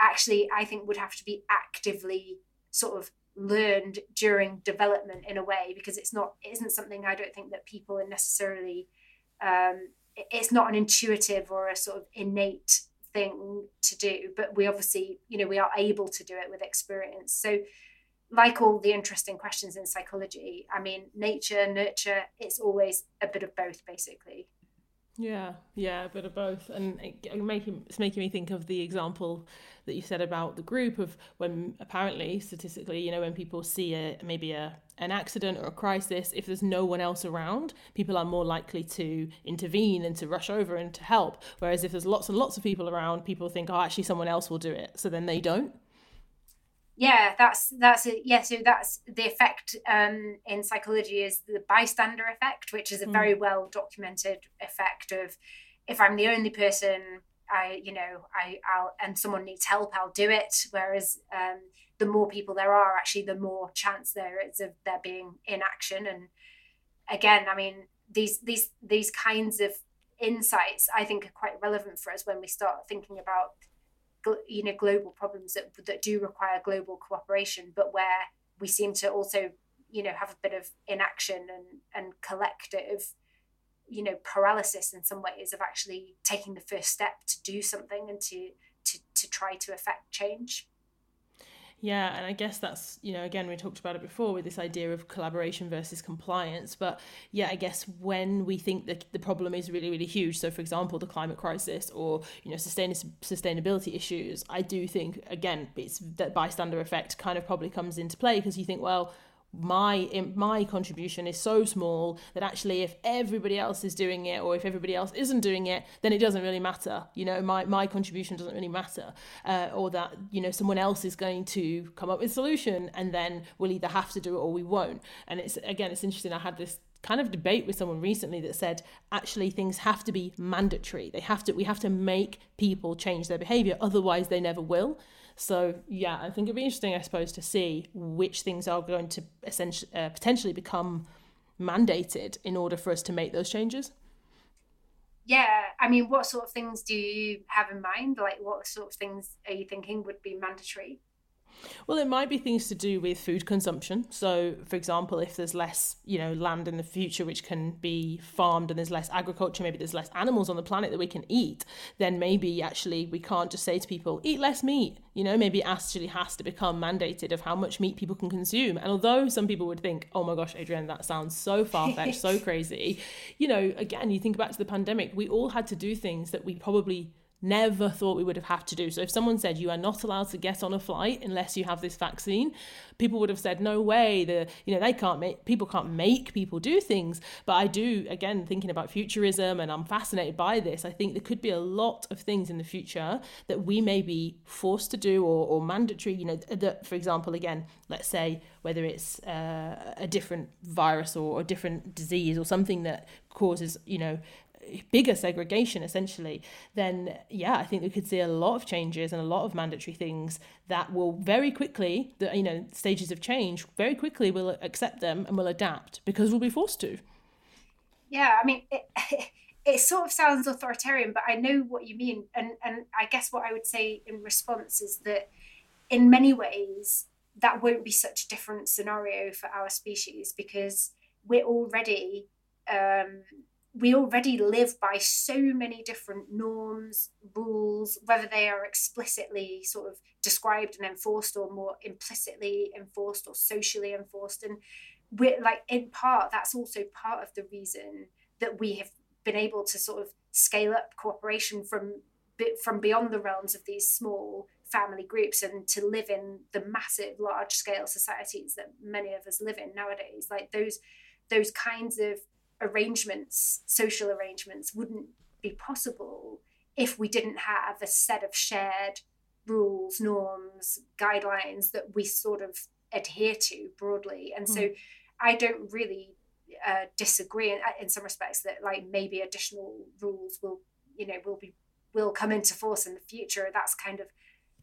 actually I think would have to be actively sort of learned during development in a way because it's not it isn't something I don't think that people are necessarily um, it's not an intuitive or a sort of innate thing to do but we obviously you know we are able to do it with experience. So like all the interesting questions in psychology i mean nature nurture it's always a bit of both basically yeah, yeah, a bit of both, and it, making it's making me think of the example that you said about the group of when apparently statistically, you know, when people see a maybe a an accident or a crisis, if there's no one else around, people are more likely to intervene and to rush over and to help. Whereas if there's lots and lots of people around, people think, oh, actually, someone else will do it, so then they don't yeah that's that's a, yeah so that's the effect um, in psychology is the bystander effect which is a mm. very well documented effect of if i'm the only person i you know i i'll and someone needs help i'll do it. Whereas um, the more people there are actually the more chance there is of there being inaction. And again i mean these these these kinds of insights i think are quite relevant for us when we start thinking about you know global problems that that do require global cooperation, but where we seem to also you know have a bit of inaction and and collective you know paralysis in some ways of actually taking the first step to do something and to to to try to affect change yeah, and I guess that's, you know, again, we talked about it before with this idea of collaboration versus compliance. But yeah, I guess when we think that the problem is really, really huge, so for example, the climate crisis or, you know, sustain- sustainability issues, I do think, again, it's that bystander effect kind of probably comes into play because you think, well, my my contribution is so small that actually if everybody else is doing it or if everybody else isn't doing it then it doesn't really matter you know? My my contribution doesn't really matter uh, or that you know someone else is going to come up with a solution and then we'll either have to do it or we won't. And it's again it's interesting i had this kind of debate with someone recently that said actually things have to be mandatory. They have to we have to make people change their behavior otherwise they never will so yeah, I think it'd be interesting, I suppose, to see which things are going to essentially uh, potentially become mandated in order for us to make those changes. Yeah, I mean, what sort of things do you have in mind? Like, what sort of things are you thinking would be mandatory? Well, it might be things to do with food consumption. So, for example, if there's less, you know, land in the future which can be farmed and there's less agriculture, maybe there's less animals on the planet that we can eat, then maybe actually we can't just say to people, eat less meat. You know, maybe it actually has to become mandated of how much meat people can consume. And although some people would think, oh my gosh, Adrienne, that sounds so far fetched, so [laughs] crazy, you know, again, you think back to the pandemic, we all had to do things that we probably never thought we would have had to do. So if someone said you are not allowed to get on a flight unless you have this vaccine, people would have said no way. The you know they can't make people can't make people do things. But I do again thinking about futurism and I'm fascinated by this. I think there could be a lot of things in the future that we may be forced to do or, or mandatory. You know that for example again let's say whether it's uh, a different virus or a different disease or something that causes you know bigger segregation essentially then yeah i think we could see a lot of changes and a lot of mandatory things that will very quickly the you know stages of change very quickly will accept them and will adapt because we'll be forced to. Yeah i mean it, [laughs] it sort of sounds authoritarian but i know what you mean. And and i guess what i would say in response is that in many ways that won't be such a different scenario for our species because we're already um, we already live by so many different norms, rules, whether they are explicitly sort of described and enforced or more implicitly enforced or socially enforced. And we're like, in part, that's also part of the reason that we have been able to sort of scale up cooperation from from beyond the realms of these small family groups and to live in the massive large scale societies that many of us live in nowadays like those those kinds of arrangements, social arrangements, wouldn't be possible if we didn't have a set of shared rules, norms, guidelines that we sort of adhere to broadly. And mm. so. I don't really uh, disagree in, in some respects that like maybe additional rules will you know will be will come into force in the future that's kind of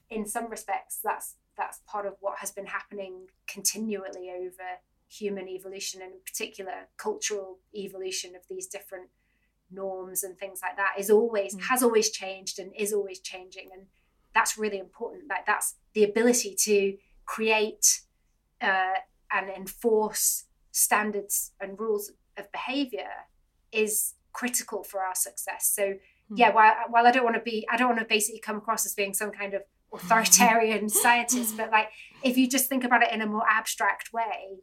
in some respects that's that's part of what has been happening continually over human evolution and in particular cultural evolution of these different norms and things like that is always mm. has always changed and is always changing and that's really important like that's the ability to create uh, and enforce standards and rules of behavior is critical for our success so mm. yeah while, while i don't want to be i don't want to basically come across as being some kind of [laughs] authoritarian scientist but like if you just think about it in a more abstract way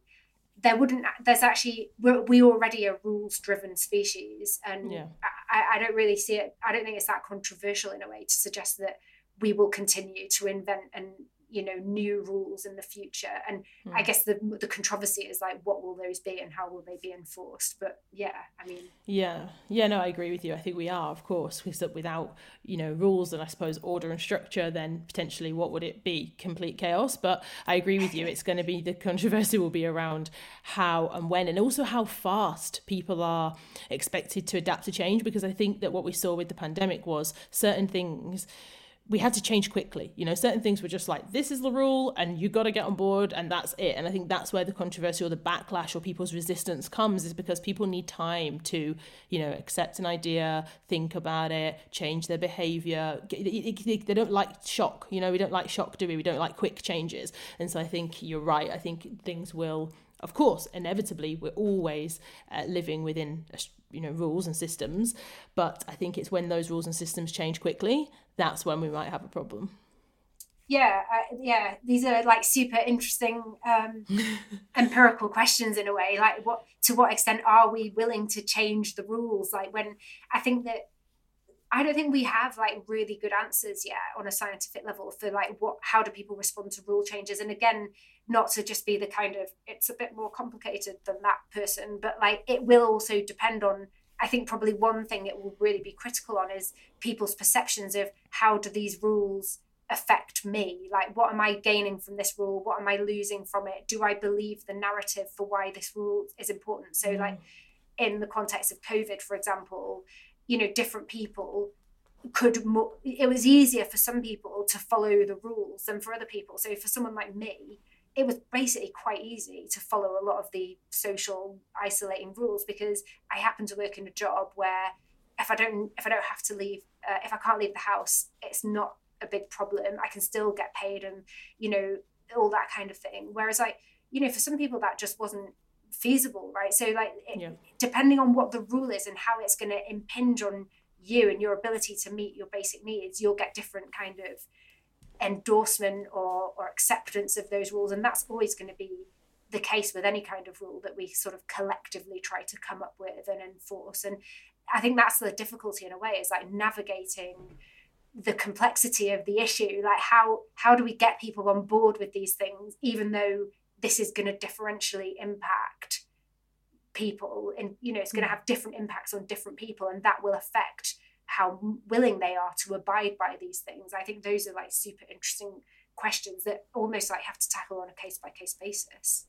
there wouldn't there's actually we're, we already a rules driven species and yeah. I, I don't really see it i don't think it's that controversial in a way to suggest that we will continue to invent and you know new rules in the future. And mm. i guess the the controversy is like what will those be and how will they be enforced? But yeah i mean. Yeah. Yeah no i agree with you. I think we are of course because without you know rules and i suppose order and structure then potentially what would it be? Complete chaos. But i agree with you. It's going to be the controversy will be around how and when and also how fast people are expected to adapt to change because i think that what we saw with the pandemic was certain things we had to change quickly. You know, certain things were just like, this is the rule and you got to get on board and that's it. And I think that's where the controversy or the backlash or people's resistance comes is because people need time to, you know, accept an idea, think about it, change their behavior. They don't like shock. You know, we don't like shock, do we? We don't like quick changes. And so I think you're right. I think things will of course, inevitably, we're always uh, living within you know rules and systems, but I think it's when those rules and systems change quickly that's when we might have a problem. Yeah, uh, yeah. These are like super interesting um, [laughs] empirical questions in a way. Like, what to what extent are we willing to change the rules? Like, when I think that I don't think we have like really good answers yet on a scientific level for like what how do people respond to rule changes and again not to just be the kind of it's a bit more complicated than that person but like it will also depend on I think probably one thing it will really be critical on is people's perceptions of how do these rules affect me? Like what am i gaining from this rule? What am i losing from it? Do i believe the narrative for why this rule is important? So mm. like in the context of covid for example you know different people could mo- it was easier for some people to follow the rules than for other people. So for someone like me it was basically quite easy to follow a lot of the social isolating rules because i happen to work in a job where if i don't if i don't have to leave uh, if i can't leave the house it's not a big problem. I can still get paid and you know all that kind of thing. Whereas like you know for some people that just wasn't feasible right? So like it, yeah. depending on what the rule is and how it's going to impinge on you and your ability to meet your basic needs you'll get different kind of endorsement or, or acceptance of those rules. And that's always going to be the case with any kind of rule that we sort of collectively try to come up with and enforce. And i think that's the difficulty in a way is like navigating the complexity of the issue. Like how how do we get people on board with these things even though this is going to differentially impact people? And you know it's going to mm. have different impacts on different people and that will affect how willing they are to abide by these things i think those are like super interesting questions that almost like have to tackle on a case by case basis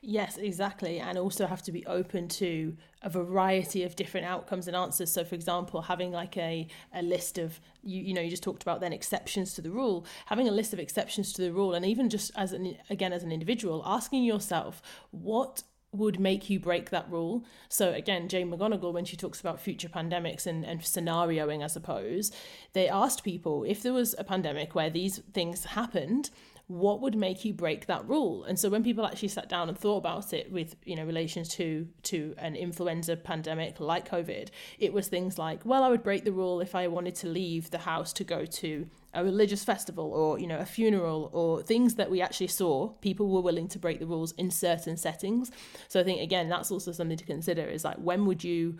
Yes, exactly. And also have to be open to a variety of different outcomes and answers. So, for example, having like a, a list of, you, you know, you just talked about then exceptions to the rule, having a list of exceptions to the rule, and even just as an, again, as an individual, asking yourself, what would make you break that rule. So again, Jane McGonigal, when she talks about future pandemics and, and scenarioing, I suppose, they asked people if there was a pandemic where these things happened, what would make you break that rule? And so when people actually sat down and thought about it with you know relations to to an influenza pandemic like covid it was things like well i would break the rule if i wanted to leave the house to go to a religious festival or you know a funeral or things that we actually saw. People were willing to break the rules in certain settings. So i think again that's also something to consider is like when would you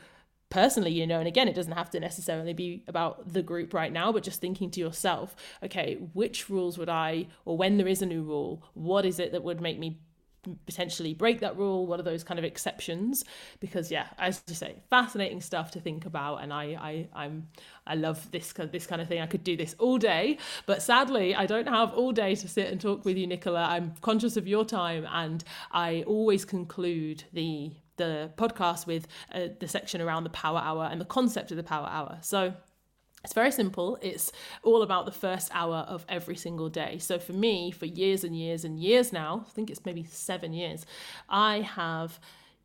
personally, you know, and again, it doesn't have to necessarily be about the group right now, but just thinking to yourself, okay, which rules would I, or when there is a new rule, what is it that would make me potentially break that rule? What are those kind of exceptions? Because yeah as you say fascinating stuff to think about and i i i'm i love this this kind of thing. I could do this all day but sadly i don't have all day to sit and talk with you Nichola. I'm conscious of your time and i always conclude the the podcast with uh, the section around the power hour and the concept of the power hour. So it's very simple. It's all about the first hour of every single day. So for me, for years and years and years now, I think it's maybe seven years, I have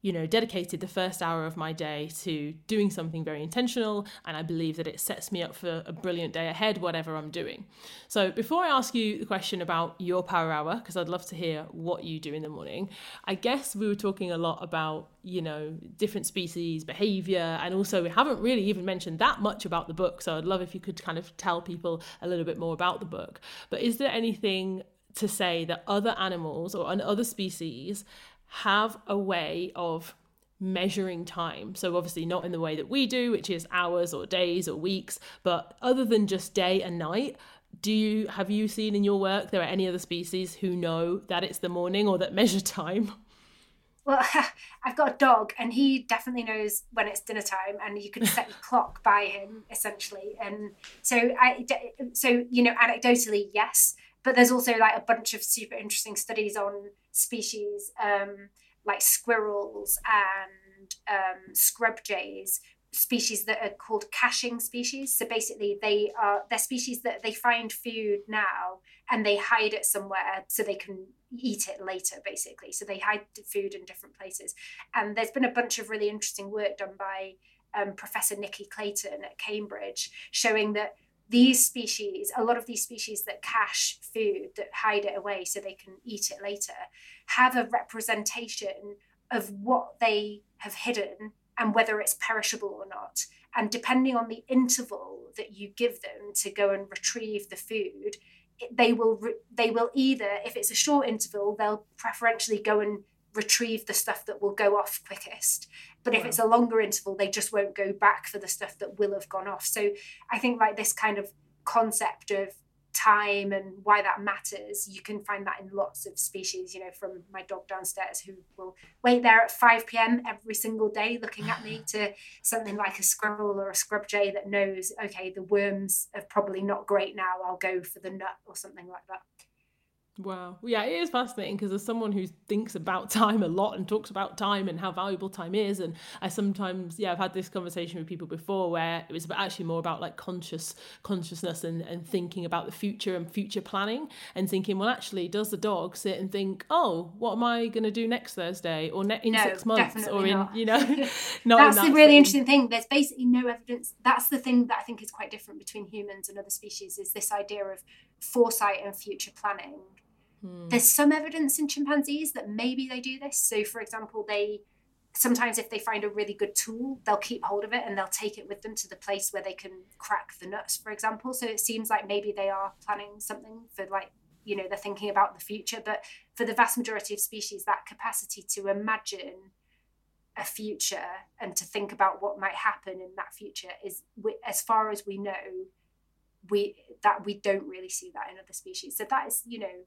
you know, dedicated the first hour of my day to doing something very intentional, and I believe that it sets me up for a brilliant day ahead, whatever I'm doing. So, before I ask you the question about your power hour, because I'd love to hear what you do in the morning, I guess we were talking a lot about, you know, different species, behavior, and also we haven't really even mentioned that much about the book. So, I'd love if you could kind of tell people a little bit more about the book. But is there anything to say that other animals or other species have a way of measuring time. So obviously not in the way that we do, which is hours or days or weeks, but other than just day and night, do you have you seen in your work there are any other species who know that it's the morning or that [laughs] measure time? Well, [laughs] I've got a dog, and he definitely knows when it's dinner time, and you can [laughs] set your clock by him essentially. And so, I, so you know, anecdotally, yes, but there's also like a bunch of super interesting studies on species um, like squirrels and um, scrub jays species that are called caching species. So basically they are they're species that they find food now and they hide it somewhere so they can eat it later basically. So they hide food in different places. And there's been a bunch of really interesting work done by um, professor Nicky Clayton at cambridge showing that these species, a lot of these species that cache food, that hide it away so they can eat it later, have a representation of what they have hidden and whether it's perishable or not. And depending on the interval that you give them to go and retrieve the food, they will they will either, if it's a short interval, they'll preferentially go and retrieve the stuff that will go off quickest. But wow. if it's a longer interval, they just won't go back for the stuff that will have gone off. So I think like this kind of concept of time and why that matters you can find that in lots of species you know from my dog downstairs who will wait there at 5 p.m every single day looking at me [sighs] to something like a squirrel or a scrub jay that knows okay the worms are probably not great now i'll go for the nut or something like that Wow. Yeah, it is fascinating because as someone who thinks about [laughs] time a lot and talks about time and how valuable time is, and I sometimes, yeah, I've had this conversation with people before where it was actually more about like conscious consciousness and, and thinking about the future and future planning and thinking, well, actually, does the dog sit and think, oh, what am I going to do next Thursday or ne- in no, six months or in, not. you know, [laughs] [laughs] not that's that the really thing. interesting thing. There's basically no evidence. That's the thing that I think is quite different between humans and other species is this idea of foresight and future planning Hmm. There's some evidence in chimpanzees that maybe they do this. So, for example, they sometimes if they find a really good tool, they'll keep hold of it and they'll take it with them to the place where they can crack the nuts, for example. So it seems like maybe they are planning something for like you know they're thinking about the future but for the vast majority of species that capacity to imagine a future and to think about what might happen in that future is as far as we know we that we don't really see that in other species so that is you know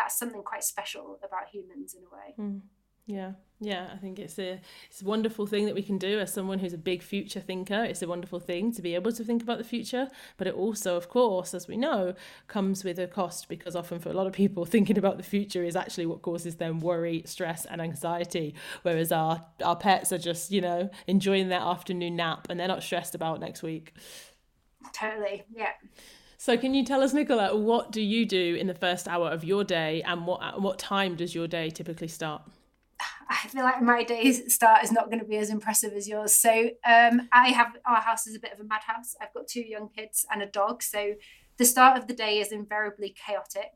that's something quite special about humans in a way. Mm. Yeah, yeah, I think it's a it's a wonderful thing that we can do as someone who's a big future thinker. It's a wonderful thing to be able to think about the future, but it also, of course, as we know, comes with a cost because often for a lot of people, [laughs] thinking about the future is actually what causes them worry, stress, and anxiety. Whereas our our pets are just you know enjoying their afternoon nap and they're not stressed about next week. Totally, yeah. So, can you tell us, Nichola, what do you do in the first hour of your day, and what what time does your day typically start? [sighs] I feel like my day's start is not going to be as impressive as yours. So, um, I have our house is a bit of a madhouse. I've got two young kids and a dog, so the start of the day is invariably chaotic.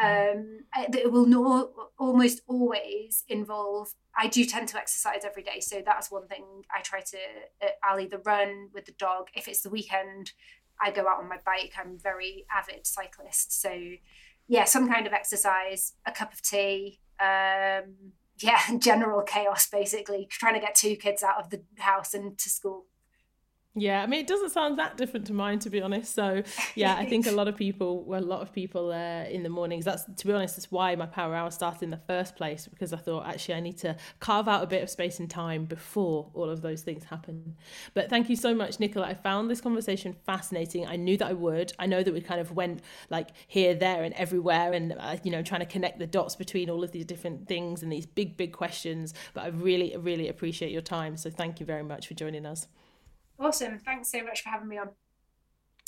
Um, it will no, almost always involve. I do tend to exercise every day, so that's one thing I try to. Uh, I'll either run with the dog if it's the weekend. I go out on my bike. I'm very avid cyclist. So yeah, some kind of exercise, a cup of tea, um, [laughs] yeah, general chaos basically, trying to get two kids out of the house and to school. Yeah, I mean, it doesn't sound that different to mine, to be honest. So, yeah, I think a [laughs] lot of people, well, a lot of people uh, in the mornings. That's, to be honest, that's why my power hour started in the first place because I thought actually I need to carve out a bit of space and time before all of those things happen. But thank you so much, Nichola. I found this conversation fascinating. I knew that I would. I know that we kind of went like here, there, and everywhere, and uh, you know, trying to connect the dots between all of these different things and these big, big questions. But I really, really appreciate your time. So, thank you very much for joining us. Awesome. Thanks so much for having me on.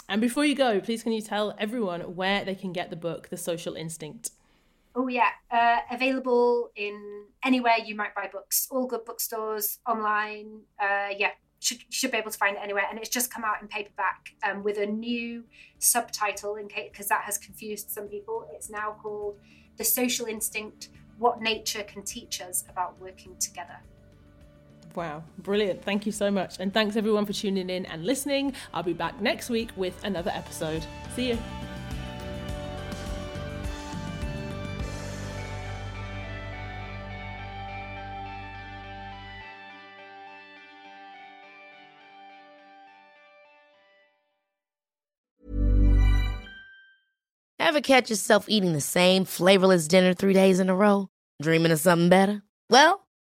And before you go, please can you tell everyone where they can get the book, The Social Instinct? Oh, yeah. Uh, available in anywhere you might buy books, all good bookstores, online. Uh, yeah, should, should be able to find it anywhere. And it's just come out in paperback um, with a new subtitle in case because that has confused some people. It's now called The Social Instinct What Nature Can Teach Us About Working Together. Wow, brilliant. Thank you so much. And thanks everyone for tuning in and listening. I'll be back next week with another episode. See you. Ever catch yourself eating the same flavorless dinner three days in a row? Dreaming of something better? Well,